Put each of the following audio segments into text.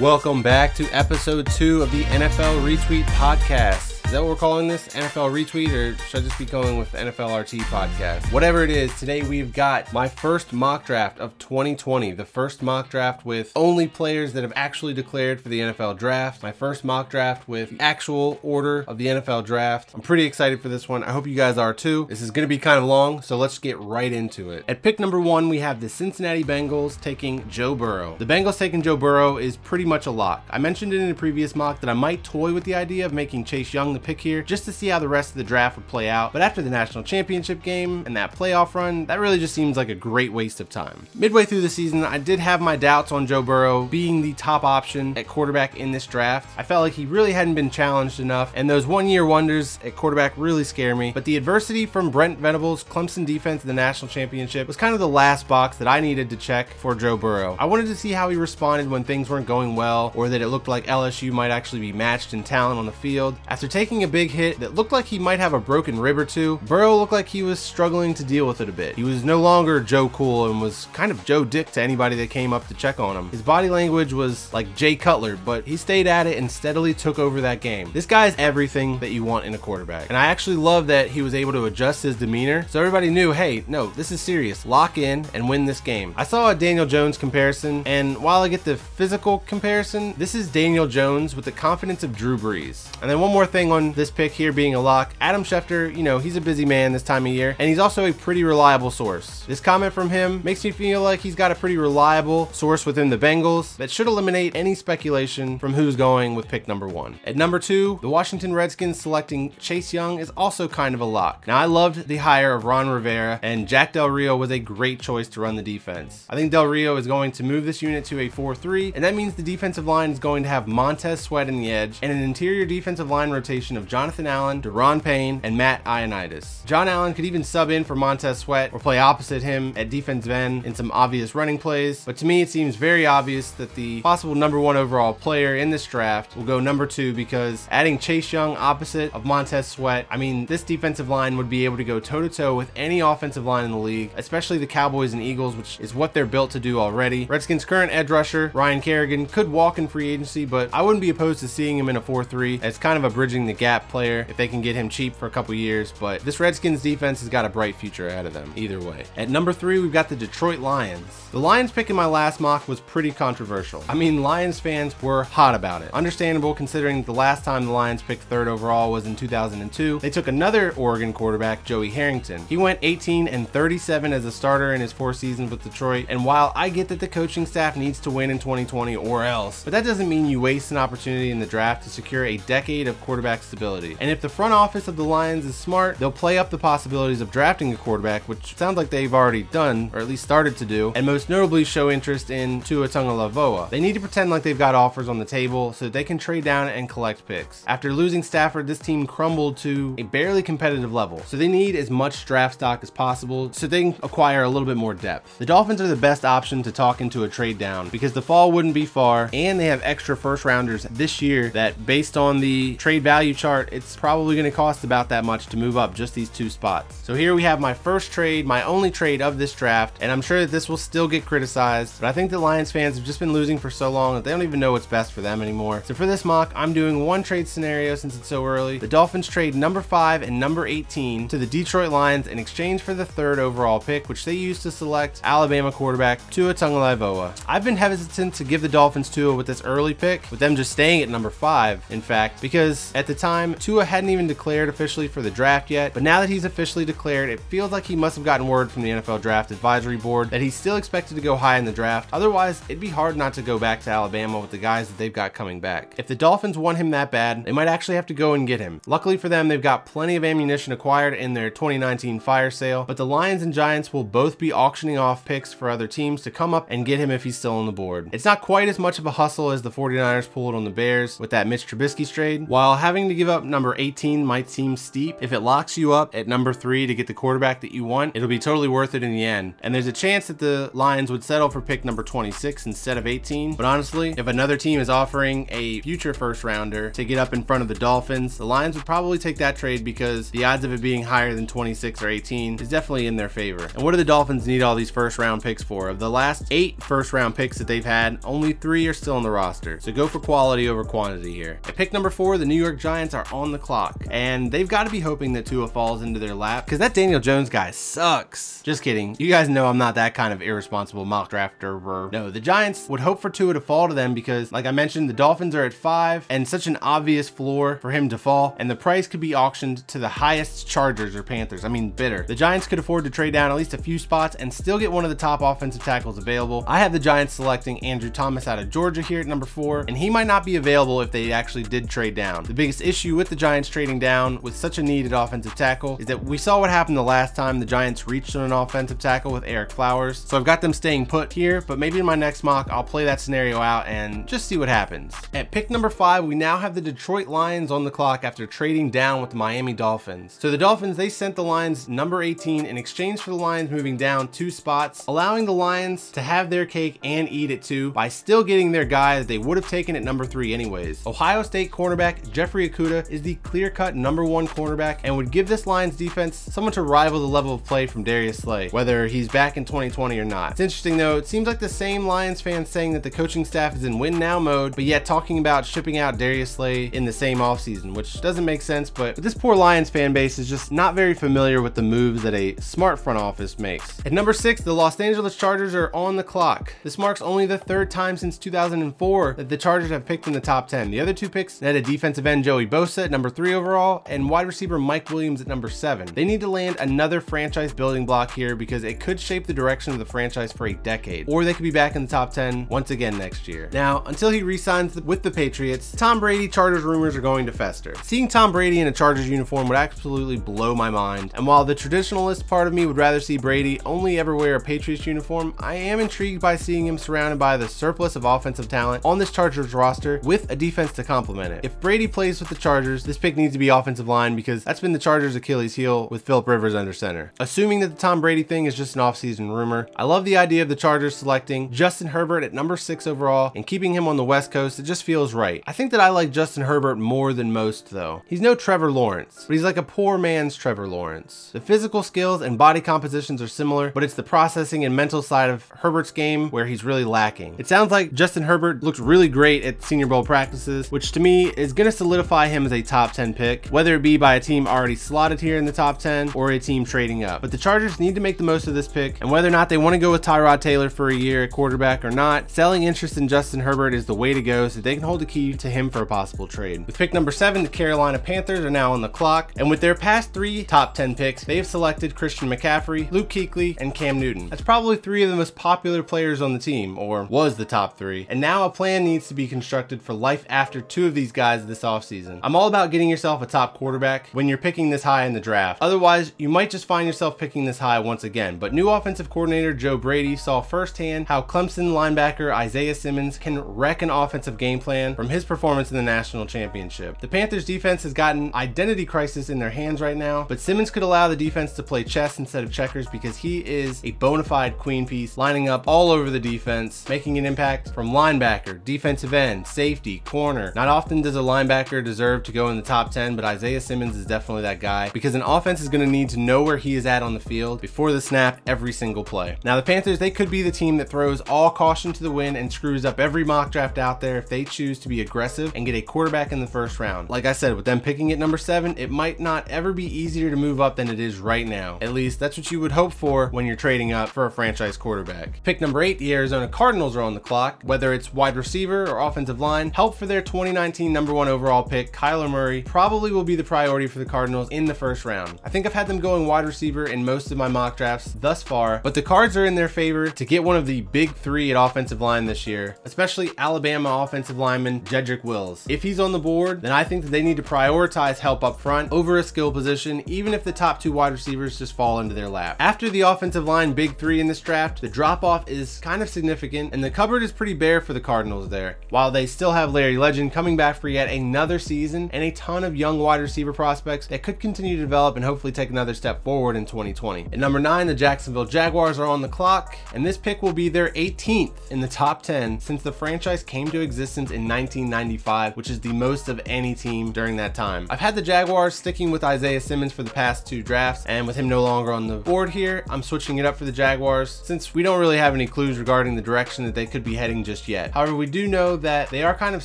Welcome back to episode two of the NFL Retweet Podcast. That what we're calling this? NFL Retweet, or should I just be going with NFL RT Podcast? Whatever it is, today we've got my first mock draft of 2020. The first mock draft with only players that have actually declared for the NFL draft. My first mock draft with the actual order of the NFL draft. I'm pretty excited for this one. I hope you guys are too. This is going to be kind of long, so let's get right into it. At pick number one, we have the Cincinnati Bengals taking Joe Burrow. The Bengals taking Joe Burrow is pretty much a lock. I mentioned it in a previous mock that I might toy with the idea of making Chase Young the pick here just to see how the rest of the draft would play out. But after the national championship game and that playoff run, that really just seems like a great waste of time. Midway through the season, I did have my doubts on Joe Burrow being the top option at quarterback in this draft. I felt like he really hadn't been challenged enough, and those one year wonders at quarterback really scare me. But the adversity from Brent Venables' Clemson defense in the national championship was kind of the last box that I needed to check for Joe Burrow. I wanted to see how he responded when things weren't going well or that it looked like LSU might actually be matched in talent on the field. After taking a big hit that looked like he might have a broken rib or two, Burrow looked like he was struggling to deal with it a bit. He was no longer Joe Cool and was kind of Joe Dick to anybody that came up to check on him. His body language was like Jay Cutler, but he stayed at it and steadily took over that game. This guy is everything that you want in a quarterback. And I actually love that he was able to adjust his demeanor so everybody knew, hey, no, this is serious. Lock in and win this game. I saw a Daniel Jones comparison, and while I get the physical comparison, this is Daniel Jones with the confidence of Drew Brees. And then one more thing this pick here being a lock. Adam Schefter, you know, he's a busy man this time of year, and he's also a pretty reliable source. This comment from him makes me feel like he's got a pretty reliable source within the Bengals that should eliminate any speculation from who's going with pick number one. At number two, the Washington Redskins selecting Chase Young is also kind of a lock. Now, I loved the hire of Ron Rivera, and Jack Del Rio was a great choice to run the defense. I think Del Rio is going to move this unit to a 4 3, and that means the defensive line is going to have Montez Sweat in the edge and an interior defensive line rotation of Jonathan Allen, Daron Payne, and Matt Ioannidis. John Allen could even sub in for Montez Sweat or play opposite him at defensive end in some obvious running plays, but to me it seems very obvious that the possible number one overall player in this draft will go number two because adding Chase Young opposite of Montez Sweat, I mean, this defensive line would be able to go toe to toe with any offensive line in the league, especially the Cowboys and Eagles, which is what they're built to do already. Redskins' current edge rusher, Ryan Kerrigan, could walk in free agency, but I wouldn't be opposed to seeing him in a 4 3 as kind of a bridging the gap player if they can get him cheap for a couple years. But this Redskins defense has got a bright future ahead of them, either way. At number three, we've got the Detroit Lions. The Lions pick in my last mock was pretty controversial. I mean, Lions fans were hot about it. Understandable considering the last time the Lions picked third overall was in 2002. They took another Oregon quarterback, Joey Harrington. He went 18 and 37 as a starter in his four seasons with Detroit. And while I get that the coaching staff needs to win in 2020 or else, but that doesn't mean you waste an opportunity in the draft to secure a decade of quarterback stability. And if the front office of the Lions is smart, they'll play up the possibilities of drafting a quarterback, which sounds like they've already done, or at least started to do, and most notably show interest in Tua Tagovailoa. They need to pretend like they've got offers on the table so that they can trade down and collect picks. After losing Stafford, this team crumbled to a barely competitive level, so they need as much draft stock as possible so they can acquire a little bit more depth. The Dolphins are the best option to talk into a trade down because the fall wouldn't be far, and they have extra first rounders this year that, based on the trade value chart, it's probably going to cost about that much to move up just these two spots. So here we have my first trade, my only trade of this draft, and I'm sure that this will still get criticized, but I think the Lions fans have just been losing for so long that they don't even know what's best for them anymore. So for this mock, I'm doing one trade scenario since it's so early. The Dolphins trade number 5 and number 18 to the Detroit Lions in exchange for the third overall pick, which they used to select Alabama quarterback Tua Tagovailoa. I've been hesitant to give the Dolphins Tua with this early pick, with them just staying at number 5, in fact, because at the time, Tua hadn't even declared officially for the draft yet, but now that he's officially declared, it feels like he must have gotten word from the NFL Draft Advisory Board that he's still expected to go high in the draft. Otherwise, it'd be hard not to go back to Alabama with the guys that they've got coming back. If the Dolphins want him that bad, they might actually have to go and get him. Luckily for them, they've got plenty of ammunition acquired in their 2019 fire sale, but the Lions and Giants will both be auctioning off picks for other teams to come up and get him if he's still on the board. It's not quite as much of a hustle as the 49ers pulled on the Bears with that Mitch Trubisky trade. While having to to give up number 18 might seem steep. If it locks you up at number three to get the quarterback that you want, it'll be totally worth it in the end. And there's a chance that the Lions would settle for pick number 26 instead of 18. But honestly, if another team is offering a future first rounder to get up in front of the Dolphins, the Lions would probably take that trade because the odds of it being higher than 26 or 18 is definitely in their favor. And what do the Dolphins need all these first round picks for? Of the last eight first round picks that they've had, only three are still on the roster. So go for quality over quantity here. At pick number four, the New York Giants are on the clock, and they've got to be hoping that Tua falls into their lap because that Daniel Jones guy sucks. Just kidding. You guys know I'm not that kind of irresponsible mock drafter. No, the Giants would hope for Tua to fall to them because, like I mentioned, the Dolphins are at five and such an obvious floor for him to fall, and the price could be auctioned to the highest Chargers or Panthers. I mean, bitter. The Giants could afford to trade down at least a few spots and still get one of the top offensive tackles available. I have the Giants selecting Andrew Thomas out of Georgia here at number four, and he might not be available if they actually did trade down. The biggest issue with the Giants trading down with such a needed offensive tackle is that we saw what happened the last time the Giants reached on an offensive tackle with Ereck Flowers. So I've got them staying put here, but maybe in my next mock, I'll play that scenario out and just see what happens. At pick number five, we now have the Detroit Lions on the clock after trading down with the Miami Dolphins. So the Dolphins, they sent the Lions number 18 in exchange for the Lions moving down two spots, allowing the Lions to have their cake and eat it too by still getting their guys they would have taken at number three anyways. Ohio State cornerback Jeffrey Okudah is the clear-cut number one cornerback and would give this Lions defense someone to rival the level of play from Darius Slay, whether he's back in 2020 or not. It's interesting though, it seems like the same Lions fans saying that the coaching staff is in win now mode, but yet talking about shipping out Darius Slay in the same offseason, which doesn't make sense, but this poor Lions fan base is just not very familiar with the moves that a smart front office makes. At number six, the Los Angeles Chargers are on the clock. This marks only the third time since 2004 that the Chargers have picked in the top 10. The other two picks had a defensive end Joey Bosa at number three overall and wide receiver Mike Williams at number seven. They need to land another franchise building block here because it could shape the direction of the franchise for a decade, or they could be back in the top 10 once again next year. Now, until he re-signs with the Patriots, Tom Brady Chargers rumors are going to fester. Seeing Tom Brady in a Chargers uniform would absolutely blow my mind, and while the traditionalist part of me would rather see Brady only ever wear a Patriots uniform, I am intrigued by seeing him surrounded by the surplus of offensive talent on this Chargers roster with a defense to complement it. If Brady plays with Chargers, this pick needs to be offensive line because that's been the Chargers' Achilles heel with Philip Rivers under center. Assuming that the Tom Brady thing is just an offseason rumor, I love the idea of the Chargers selecting Justin Herbert at number six overall and keeping him on the West Coast. It just feels right. I think that I like Justin Herbert more than most, though. He's no Trevor Lawrence, but he's like a poor man's Trevor Lawrence. The physical skills and body compositions are similar, but it's the processing and mental side of Herbert's game where he's really lacking. It sounds like Justin Herbert looked really great at Senior Bowl practices, which to me is going to solidify him as a top 10 pick, whether it be by a team already slotted here in the top 10 or a team trading up. But the Chargers need to make the most of this pick, and whether or not they want to go with Tyrod Taylor for a year at quarterback or not, selling interest in Justin Herbert is the way to go so they can hold the key to him for a possible trade. With pick number seven, the Carolina Panthers are now on the clock, and with their past three top 10 picks, they have selected Christian McCaffrey, Luke Kuechly, and Cam Newton. That's probably three of the most popular players on the team, or was the top three. And now a plan needs to be constructed for life after two of these guys this offseason. I'm all about getting yourself a top quarterback when you're picking this high in the draft. Otherwise, you might just find yourself picking this high once again. But new offensive coordinator Joe Brady saw firsthand how Clemson linebacker Isaiah Simmons can wreck an offensive game plan from his performance in the national championship. The Panthers defense has gotten identity crisis in their hands right now, but Simmons could allow the defense to play chess instead of checkers because he is a bona fide queen piece, lining up all over the defense, making an impact from linebacker, defensive end, safety, corner. Not often does a linebacker deserve to go in the top 10, but Isaiah Simmons is definitely that guy because an offense is going to need to know where he is at on the field before the snap every single play. Now, the Panthers, they could be the team that throws all caution to the wind and screws up every mock draft out there if they choose to be aggressive and get a quarterback in the first round. Like I said, with them picking at number seven, it might not ever be easier to move up than it is right now. At least that's what you would hope for when you're trading up for a franchise quarterback. Pick number eight, the Arizona Cardinals are on the clock. Whether it's wide receiver or offensive line, help for their 2019 number one overall pick, Kyler Murray, probably will be the priority for the Cardinals in the first round. I think I've had them going wide receiver in most of my mock drafts thus far, but the cards are in their favor to get one of the big three at offensive line this year, especially Alabama offensive lineman Jedrick Wills. If he's on the board, then I think that they need to prioritize help up front over a skill position, even if the top two wide receivers just fall into their lap. After the offensive line big three in this draft, the drop off is kind of significant, and the cupboard is pretty bare for the Cardinals there. While they still have Larry Legend coming back for yet another season season and a ton of young wide receiver prospects that could continue to develop and hopefully take another step forward in 2020. At number 9, the Jacksonville Jaguars are on the clock, and this pick will be their 18th in the top 10 since the franchise came to existence in 1995, which is the most of any team during that time. I've had the Jaguars sticking with Isaiah Simmons for the past two drafts, and with him no longer on the board here, I'm switching it up for the Jaguars since we don't really have any clues regarding the direction that they could be heading just yet. However, we do know that they are kind of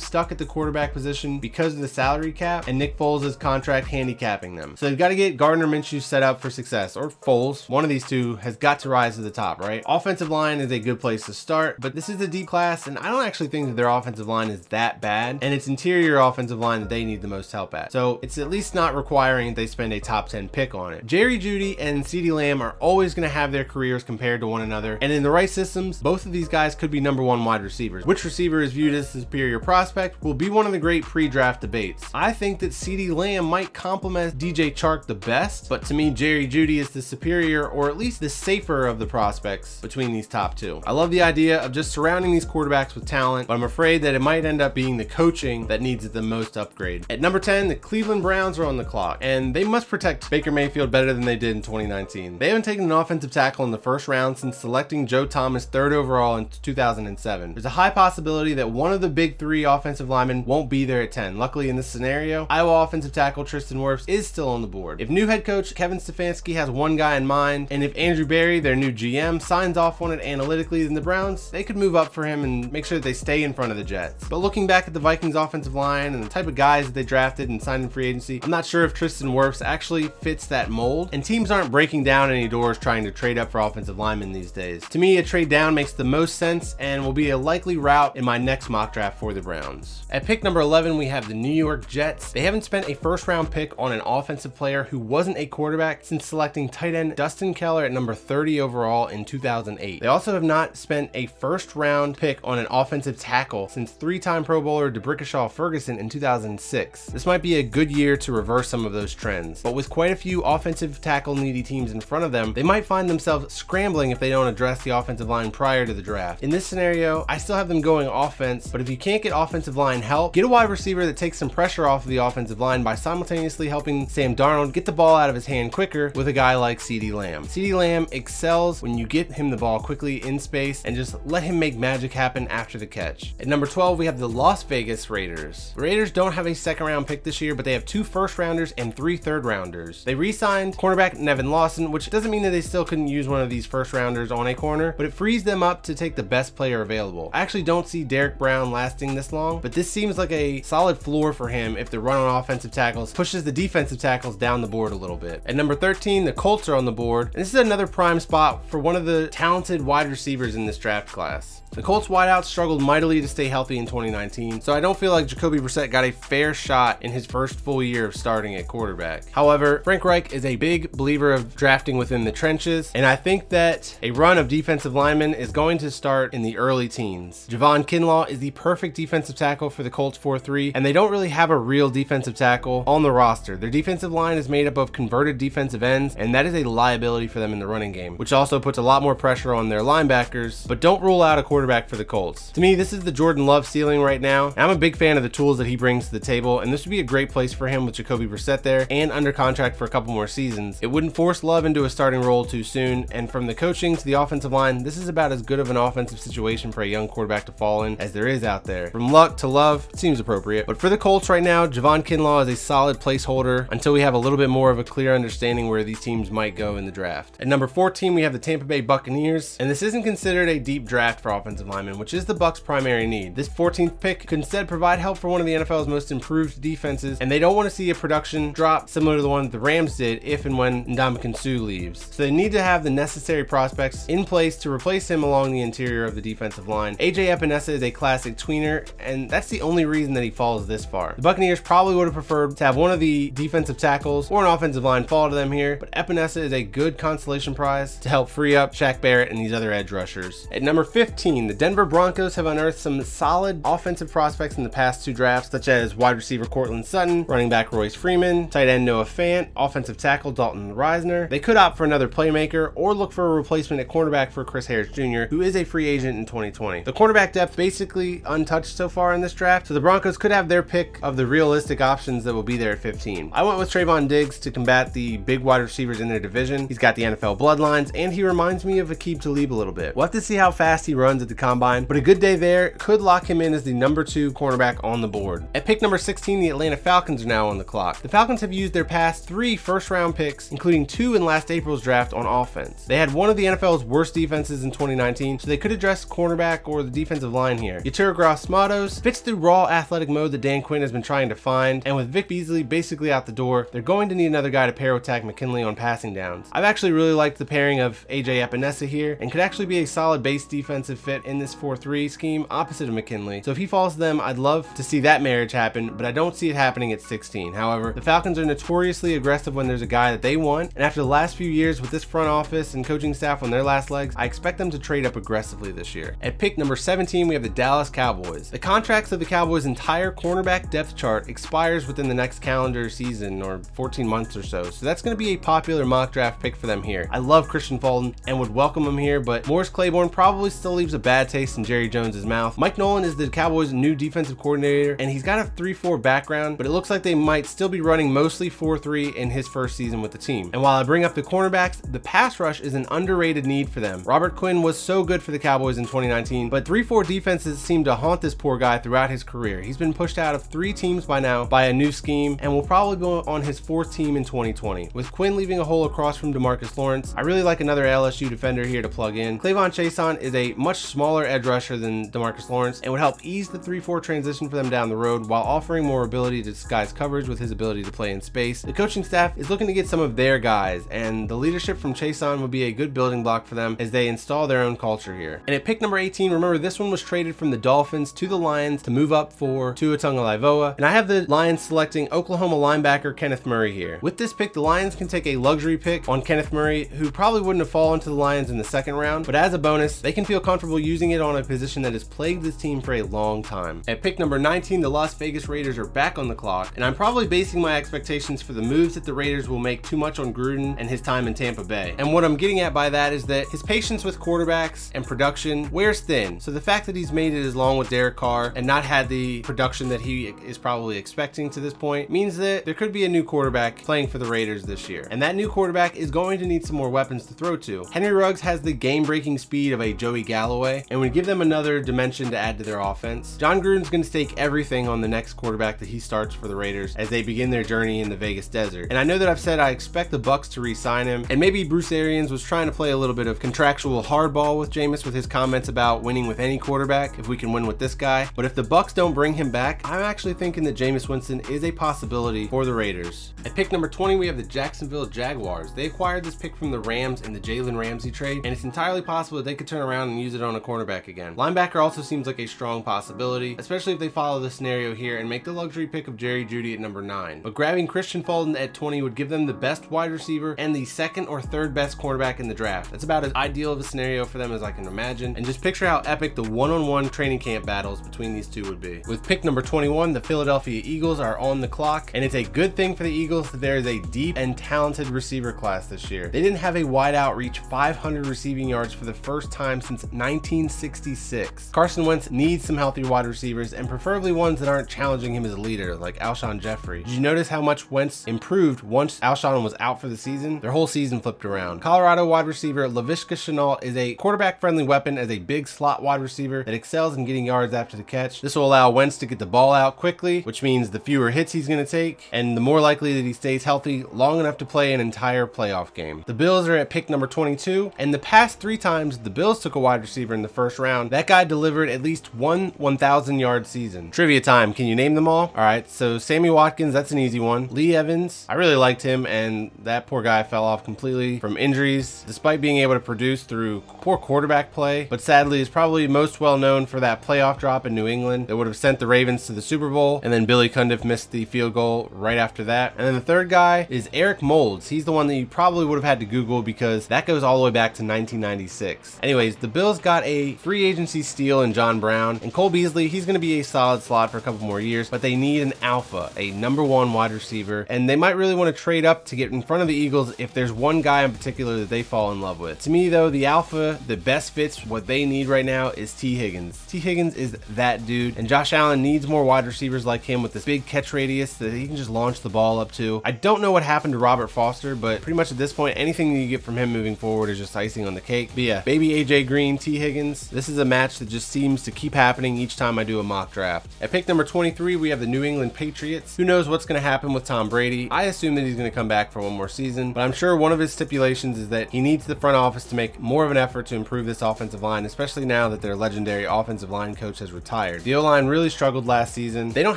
stuck at the quarterback position because of the salary cap and Nick Foles' contract handicapping them. So they've got to get Gardner Minshew set up for success, or Foles. One of these two has got to rise to the top, right? Offensive line is a good place to start, but this is a deep class, and I don't actually think that their offensive line is that bad, and it's interior offensive line that they need the most help at. So it's at least not requiring they spend a top 10 pick on it. Jerry Jeudy and CeeDee Lamb are always going to have their careers compared to one another, and in the right systems, both of these guys could be number one wide receivers. Which receiver is viewed as the superior prospect will be one of the great pre-draft debates. I think that CeeDee Lamb might complement DJ Chark the best, but to me, Jerry Jeudy is the superior or at least the safer of the prospects between these top two. I love the idea of just surrounding these quarterbacks with talent, but I'm afraid that it might end up being the coaching that needs the most upgrade. At number 10, the Cleveland Browns are on the clock, and they must protect Baker Mayfield better than they did in 2019. They haven't taken an offensive tackle in the first round since selecting Joe Thomas third overall in 2007. There's a high possibility that one of the big three offensive linemen won't be there at 10. Luckily, in this scenario, Iowa offensive tackle Tristan Wirfs is still on the board. If new head coach Kevin Stefanski has one guy in mind, and if Andrew Berry, their new GM, signs off on it analytically, then the Browns, they could move up for him and make sure that they stay in front of the Jets. But looking back at the Vikings offensive line and the type of guys that they drafted and signed in free agency, I'm not sure if Tristan Wirfs actually fits that mold, and teams aren't breaking down any doors trying to trade up for offensive linemen these days. To me, a trade down makes the most sense and will be a likely route in my next mock draft for the Browns. At pick number 11, we have the New York Jets. They haven't spent a first round pick on an offensive player who wasn't a quarterback since selecting tight end Dustin Keller at number 30 overall in 2008. They also have not spent a first round pick on an offensive tackle since three time Pro Bowler D'Brickashaw Ferguson in 2006. This might be a good year to reverse some of those trends, but with quite a few offensive tackle needy teams in front of them, they might find themselves scrambling if they don't address the offensive line prior to the draft. In this scenario, I still have them going offense, but if you can't get offensive line help, get a wide receiver that takes some pressure off of the offensive line by simultaneously helping Sam Darnold get the ball out of his hand quicker with a guy like CeeDee Lamb. CeeDee Lamb excels when you get him the ball quickly in space and just let him make magic happen after the catch. At number 12, we have the Las Vegas Raiders. The Raiders don't have a second round pick this year, but they have two first rounders and three third rounders. They re signed cornerback Nevin Lawson, which doesn't mean that they still couldn't use one of these first rounders on a corner, but it frees them up to take the best player available. I actually don't see Derrick Brown lasting this long, but this seems like a solid floor for him if the run on offensive tackles pushes the defensive tackles down the board a little bit. At number 13, the Colts are on the board, and this is another prime spot for one of the talented wide receivers in this draft class. The Colts wideouts struggled mightily to stay healthy in 2019, so I don't feel like Jacoby Brissett got a fair shot in his first full year of starting at quarterback. However, Frank Reich is a big believer of drafting within the trenches, and I think that a run of defensive linemen is going to start in the early teens. Javon Kinlaw is the perfect defensive tackle for the Colts 4-3, and they don't really have a real defensive tackle on the roster. Their defensive line is made up of converted defensive ends, and that is a liability for them in the running game, which also puts a lot more pressure on their linebackers, but don't rule out a quarterback for the Colts. To me, this is the Jordan Love ceiling right now. I'm a big fan of the tools that he brings to the table, and this would be a great place for him with Jacoby Brissett there and under contract for a couple more seasons. It wouldn't force Love into a starting role too soon, and from the coaching to the offensive line, this is about as good of an offensive situation for a young quarterback to fall in as there is out there. From luck to love, it seems appropriate. But for the Colts right now, Javon Kinlaw is a solid placeholder until we have a little bit more of a clear understanding where these teams might go in the draft. At number 14, we have the Tampa Bay Buccaneers, and this isn't considered a deep draft for offensive linemen, which is the Bucs' primary need. This 14th pick could instead provide help for one of the NFL's most improved defenses, and they don't want to see a production drop similar to the one the Rams did if and when Ndamukong Suh leaves. So they need to have the necessary prospects in place to replace him along the interior of the defensive line. AJ Epenesa is a classic tweener, and that's the only reason that he falls this far. The Buccaneers probably would have preferred to have one of the defensive tackles or an offensive line fall to them here, but Epenesa is a good consolation prize to help free up Shaq Barrett and these other edge rushers. At number 15, the Denver Broncos have unearthed some solid offensive prospects in the past two drafts, such as wide receiver Courtland Sutton, running back Royce Freeman, tight end Noah Fant, offensive tackle Dalton Risner. They could opt for another playmaker or look for a replacement at cornerback for Chris Harris Jr., who is a free agent in 2020. The cornerback depth basically untouched so far in this draft, so the Broncos could have their pick of the realistic options that will be there at 15. I went with Trevon Diggs to combat the big wide receivers in their division. He's got the NFL bloodlines, and he reminds me of Aqib Talib a little bit. We'll have to see how fast he runs at the combine, but a good day there could lock him in as the number two cornerback on the board. At pick number 16, the Atlanta Falcons are now on the clock. The Falcons have used their past three first round picks, including two in last April's draft, on offense. They had one of the NFL's worst defenses in 2019, so they could address cornerback or the defensive line here. Yetur Gross-Matos fits the raw athletic mode that Dan Quinn has been trying to find, and with Vic Beasley basically out the door, they're going to need another guy to pair with Takk McKinley on passing downs. I've actually really liked the pairing of AJ Epenesa here, and could actually be a solid base defensive fit in this 4-3 scheme opposite of McKinley. So if he falls to them, I'd love to see that marriage happen, but I don't see it happening at 16. However, the Falcons are notoriously aggressive when there's a guy that they want, and after the last few years with this front office and coaching staff on their last legs, I expect them to trade up aggressively this year. At pick number 17, we have the Dallas Cowboys. The contracts of the Cowboys' entire cornerback depth chart expires within the next calendar season or 14 months or so, so that's going to be a popular mock draft pick for them here. I love Kristian Fulton and would welcome him here, but Morris Claiborne probably still leaves a bad taste in Jerry Jones's mouth. Mike Nolan is the Cowboys' new defensive coordinator, and he's got a 3-4 background, but it looks like they might still be running mostly 4-3 in his first season with the team. And while I bring up the cornerbacks, the pass rush is an underrated need for them. Robert Quinn was so good for the Cowboys in 2019, but 3-4 defenses seem to haunt this poor guy throughout his career. He's been pushed out of three teams by now by a new scheme, and will probably go on his fourth team in 2020. With Quinn leaving a hole across from Demarcus Lawrence, I really like another LSU defender here to plug in. K'Lavon Chaisson is a much smaller edge rusher than Demarcus Lawrence and would help ease the 3-4 transition for them down the road while offering more ability to disguise coverage with his ability to play in space. The coaching staff is looking to get some of their guys, and the leadership from Chaisson would be a good building block for them as they install their own culture here. And at pick number 18, remember this one was traded from the Dolphins to the Lions to move up for Tua Tagovailoa, and I have the Lions selecting Oklahoma linebacker Kenneth Murray here. With this pick, the Lions can take a luxury pick on Kenneth Murray, who probably wouldn't have fallen to the Lions in the second round, but as a bonus, they can feel comfortable using it on a position that has plagued this team for a long time. At pick number 19, the Las Vegas Raiders are back on the clock, and I'm probably basing my expectations for the moves that the Raiders will make too much on Gruden and his time in Tampa Bay. And what I'm getting at by that is that his patience with quarterbacks and production wears thin. So the fact that he's made it as long with Derek Carr and not had the production that he is probably expecting to this point means that there could be a new quarterback playing for the Raiders this year. And that new quarterback is going to need some more weapons to throw to. Henry Ruggs has the game breaking speed of a Joey Galloway and would give them another dimension to add to their offense. Jon Gruden's going to stake everything on the next quarterback that he starts for the Raiders as they begin their journey in the Vegas desert. And I know that I've said I expect the Bucs to re-sign him, and maybe Bruce Arians was trying to play a little bit of contractual hardball with Jameis with his comments about winning with any quarterback if we can win with this guy. But if the Bucs don't bring him back, I'm actually thinking that Jameis Winston is a possibility for the Raiders. At pick number 20, we have the Jacksonville Jaguars. They acquired this pick from the Rams in the Jalen Ramsey trade, and it's entirely possible that they could turn around and use it on a cornerback again. Linebacker also seems like a strong possibility, especially if they follow the scenario here and make the luxury pick of Jerry Jeudy at number 9. But grabbing Kristian Fulton at 20 would give them the best wide receiver and the second or third best cornerback in the draft. That's about as ideal of a scenario for them as I can imagine, and just picture how epic the one-on-one training camp battles between these two would be. With pick number 21, the Philadelphia Eagles are on the clock, and it's a good thing for the Eagles that there is a deep and talented receiver class this year. They didn't have a wideout reach 500 receiving yards for the first time since 1966. Carson Wentz needs some healthy wide receivers, and preferably ones that aren't challenging him as a leader, like Alshon Jeffery. Did you notice how much Wentz improved once Alshon was out for the season? Their whole season flipped around. Colorado wide receiver Laviska Shenault is a quarterback-friendly weapon as a big slot wide receiver that excels in getting yards after the catch. This will allow Wentz to get the ball out quickly, which means the fewer hits he's going to take, and the more likely that he stays healthy long enough to play an entire playoff game. The Bills are at pick number 22, and the past three times the Bills took a wide receiver in the first round, that guy delivered at least one 1,000 yard season. Trivia time, can you name them all? All right, so Sammy Watkins, that's an easy one. Lee Evans, I really liked him, and that poor guy fell off completely from injuries, despite being able to produce through poor quarterback play, but sadly is probably most well known for that playoff drop in New England that would have sent the Ravens to the Super Bowl, and then Billy Cundiff missed the field goal right after that. And then the third guy is Eric Moulds. He's the one that you probably would have had to Google because that goes all the way back to 1996. Anyways, the Bills got a free agency steal in John Brown, and Cole Beasley, he's going to be a solid slot for a couple more years, but they need an alpha, a number one wide receiver, and they might really want to trade up to get in front of the Eagles if there's one guy in particular that they fall in love with. To me, though, the alpha the best fits what they need right now is Tee Higgins. Tee Higgins is that dude, and Josh Allen needs more wide receivers like him with this big catch radius that he can just launch the ball up to. I don't know what happened to Robert Foster, but pretty much at this point, anything you get from him moving forward is just icing on the cake. But yeah, baby AJ Green, Tee Higgins, this is a match that just seems to keep happening each time I do a mock draft. At pick number 23, we have the New England Patriots. Who knows what's going to happen with Tom Brady? I assume that he's going to come back for one more season, but I'm sure one of his stipulations is that he needs the front office to make more of an effort to improve this offensive line, especially now that their legendary offensive line coach has retired. The O line really struggled last season. They don't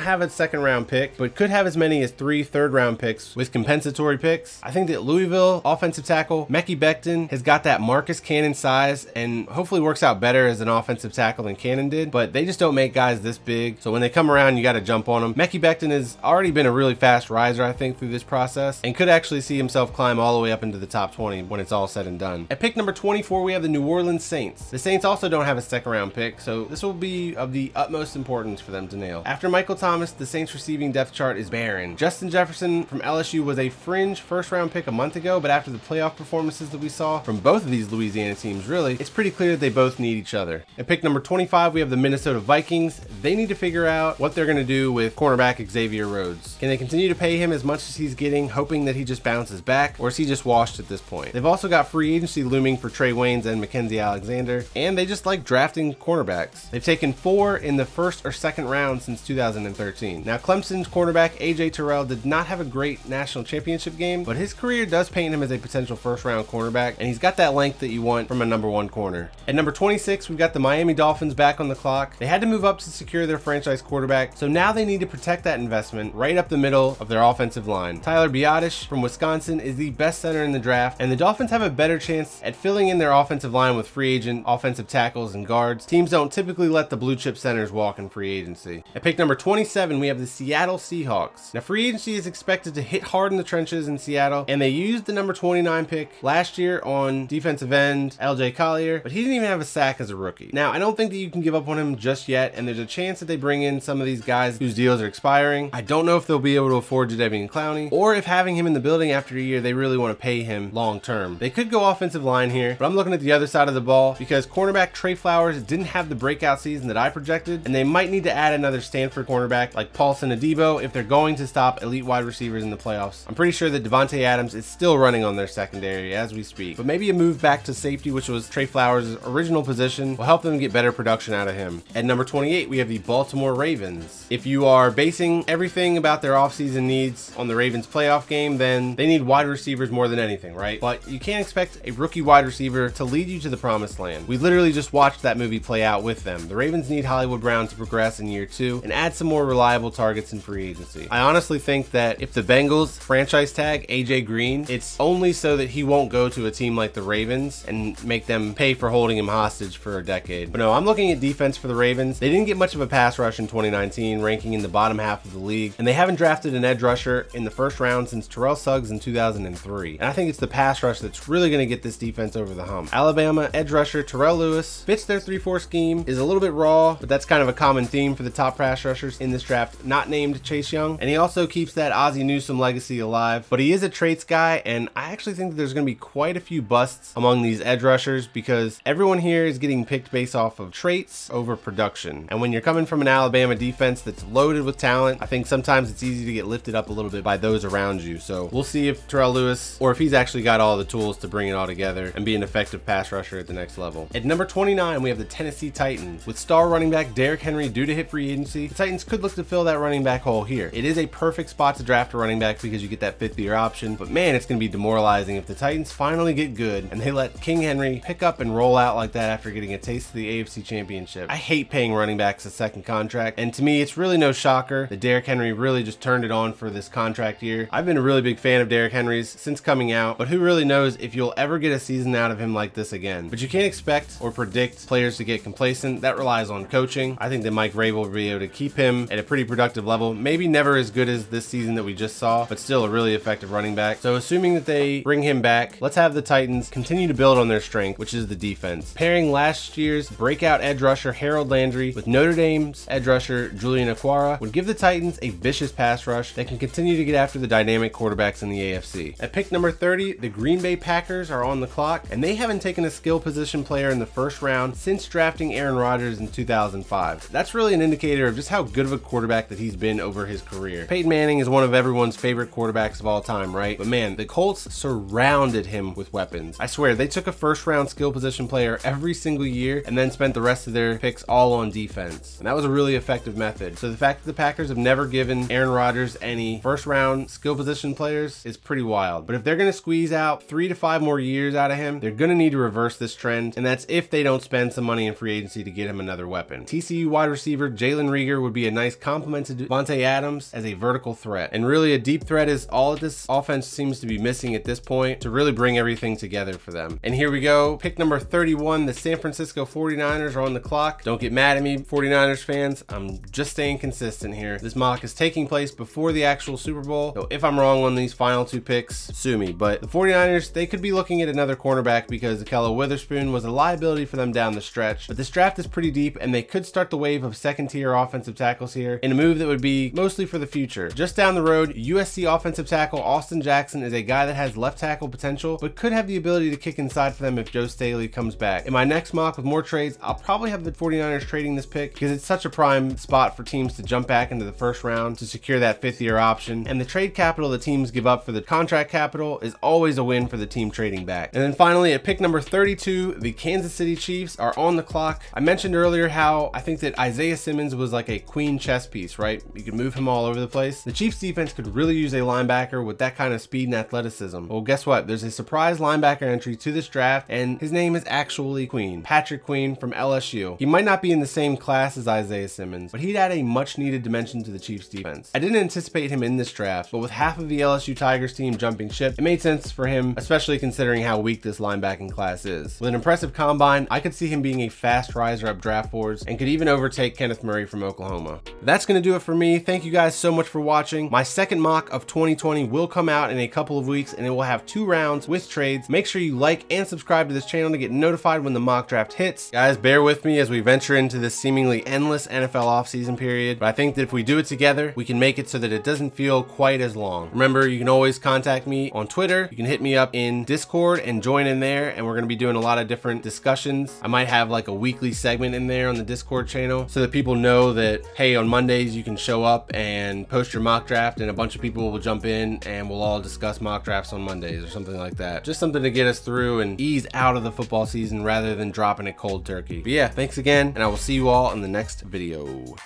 have a second round pick, but could have as many as three third round picks with compensatory picks. I think that Louisville offensive tackle Mekhi Becton has got that Marcus Cannon size and hopefully works out better as an offensive tackle than Cannon did, but they just don't make guys this big. So when they come around, you got to jump on them. Mekhi Becton has already been a really fast riser, I think, through this process and could actually see himself climb all the way up into the top 20 when it's all said and done. At pick number 24, we have the New Orleans Saints. The Saints also don't have a second round pick, so this will be of the utmost importance for them to nail. After Michael Thomas, the Saints receiving depth chart is barren. Justin Jefferson from LSU was a fringe first round pick a month ago, but after the playoff performances that we saw from both of these Louisiana teams, really, it's pretty clear that they both need each other. At pick number 25, we have the Minnesota Vikings. They need to figure out what they're going to do with cornerback Xavier Rhodes. Can they continue to pay him as much as he's getting, hoping that he just bounces back, or is he just washed at this point? They've also got free agency looming for Trae Waynes and Mackensie Alexander, and they just like drafting cornerbacks. They've taken four in the first or second round since 2013. Now, Clemson's cornerback AJ Terrell did not have a great national championship game, but his career does paint him as a potential first round cornerback, and he's got that length that you want from a number one corner. At number 26, we've got the Miami Dolphins back on the clock. They had to move up to secure their franchise quarterback, so now they need to protect that investment right up the middle of their offensive line. Tyler Biadasz from Wisconsin is the best center in the draft, and the Dolphins have a better chance at filling in their offensive line with free agent offensive tackles and guards. Teams don't typically let the blue chip centers walk in free agency. At pick number 27, we have the Seattle Seahawks. Now, free agency is expected to hit hard in the trenches in Seattle, and they used the number 29 pick last year on defensive end LJ Collier, but he didn't even have a sack as a rookie. Now, I don't think that you can give up on him just yet, and there's a chance that they bring in some of these guys whose deals are expiring. I don't know if they'll be able to afford Jadeveon Clowney, or if having him in the building after a year, they really want to pay him long term. They could go offensive line here, but I'm looking at the other side of the ball because cornerback Tre Flowers didn't have the breakout season that I projected, and they might need to add another Stanford cornerback like Paulson Adebo if they're going to stop elite wide receivers in the playoffs. I'm pretty sure that Davante Adams is still running on their secondary as we speak, but maybe a move back to safety, which was Tre Flowers' original position, will help them get better production out of him. At number 28, we have the Baltimore Ravens. If you are basing everything about their offseason needs on the Ravens playoff game, then they need wide receivers more than anything, right? But you can't expect a rookie wide receiver to lead you to the promised land. We literally just watched that movie play out with them. The Ravens need Hollywood Brown to progress in year two and add some more reliable targets in free agency. I honestly think that if the Bengals franchise tag AJ Green, it's only so that he won't go to a team like the Ravens and make them pay for holding him hostage for a decade. But no, I'm looking at defense for the Ravens. They didn't get much of a pass rush in 2019, ranking in the bottom half of the league, and they haven't drafted an edge rusher in the first round since Terrell Suggs in 2003. And I think it's the pass rush that's really going to get this defense over the hump. Alabama edge rusher Terrell Lewis fits their 3-4 scheme, is a little bit raw, but that's kind of a common theme for the top pass rushers in this draft, not named Chase Young. And he also keeps that Ozzie Newsome legacy alive, but he is a traits guy, and I actually think that there's going to be quite a few busts among these edge rushers because everyone here is getting picked based off of traits over production. And when you're coming from an Alabama defense that's loaded with talent, I think sometimes it's easy to get lifted up a little bit by those around you. So we'll see if Terrell Lewis or if he's actually got all the tools to bring it all together and be an effective pass rusher at the next level. At number 29, we have the Tennessee Titans. With star running back Derrick Henry due to hit free agency, the Titans could look to fill that running back hole here. It is a perfect spot to draft a running back because you get that fifth year option, but man, it's going to be demoralizing if the Titans finally get good and they let King Henry pick up and roll out like that after getting a taste of the AFC Championship. I hate paying running backs a second contract, and to me, it's really no shocker that Derrick Henry really just turned it on for this contract year. I've been a really big fan of Derrick Henry's since coming out, but who really knows if you'll ever get a season out of him like this again. But you can't expect or predict players to get complacent. That relies on coaching. I think that Mike Vrabel will be able to keep him at a pretty productive level. Maybe never as good as this season that we just saw, but still a really effective running back. So assuming that they bring him back, let's have the Titans continue to build on their strength, which is the defense. Pairing last year's breakout edge rusher Harold Landry with Notre Dame's edge rusher Julian Okwara would give the Titans a vicious pass rush that can continue to get after the dynamic quarterbacks in the AFC. At pick number 30, the Green Bay Packers are on the clock, and they haven't taken a skill position player in the first round since drafting Aaron Rodgers in 2005. That's really an indicator of just how good good of a quarterback that he's been over his career. Peyton Manning is one of everyone's favorite quarterbacks of all time, right? But man, the Colts surrounded him with weapons. I swear, they took a first round skill position player every single year and then spent the rest of their picks all on defense. And that was a really effective method. So the fact that the Packers have never given Aaron Rodgers any first round skill position players is pretty wild. But if they're going to squeeze out three to five more years out of him, they're going to need to reverse this trend. And that's if they don't spend some money in free agency to get him another weapon. TCU wide receiver Jalen Reagor would be a nice complement to Davante Adams as a vertical threat. And really, a deep threat is all this offense seems to be missing at this point to really bring everything together for them. And here we go. Pick number 31, the San Francisco 49ers are on the clock. Don't get mad at me, 49ers fans. I'm just staying consistent here. This mock is taking place before the actual Super Bowl. So if I'm wrong on these final two picks, sue me. But the 49ers, they could be looking at another cornerback because Ahkello Witherspoon was a liability for them down the stretch. But this draft is pretty deep and they could start the wave of second tier offensive tackles here in a move that would be mostly for the future. Just down the road, USC offensive tackle Austin Jackson is a guy that has left tackle potential, but could have the ability to kick inside for them if Joe Staley comes back. In my next mock with more trades, I'll probably have the 49ers trading this pick because it's such a prime spot for teams to jump back into the first round to secure that fifth year option. And the trade capital the teams give up for the contract capital is always a win for the team trading back. And then finally, at pick number 32, the Kansas City Chiefs are on the clock. I mentioned earlier how I think that Isaiah Simmons was like a queen chess piece, right? You could move him all over the place. The Chiefs defense could really use a linebacker with that kind of speed and athleticism. Well, guess what? There's a surprise linebacker entry to this draft, and his name is actually Queen, Patrick Queen from LSU. He might not be in the same class as Isaiah Simmons, but he'd add a much needed dimension to the Chiefs defense. I didn't anticipate him in this draft, but with half of the LSU Tigers team jumping ship, it made sense for him, especially considering how weak this linebacking class is. With an impressive combine, I could see him being a fast riser up draft boards and could even overtake Kenneth Murray from Oklahoma. That's going to do it for me. Thank you guys so much for watching. My second mock of 2020 will come out in a couple of weeks and it will have two rounds with trades. Make sure you like and subscribe to this channel to get notified when the mock draft hits. Guys, bear with me as we venture into this seemingly endless NFL offseason period, but I think that if we do it together, we can make it so that it doesn't feel quite as long. Remember, you can always contact me on Twitter. You can hit me up in Discord and join in there, and we're going to be doing a lot of different discussions. I might have like a weekly segment in there on the Discord channel so that people know that, hey, on Mondays you can show up and post your mock draft, and a bunch of people will jump in and we'll all discuss mock drafts on Mondays or something like that. Just something to get us through and ease out of the football season than dropping it cold turkey. But yeah, thanks again, and I will see you all in the next video.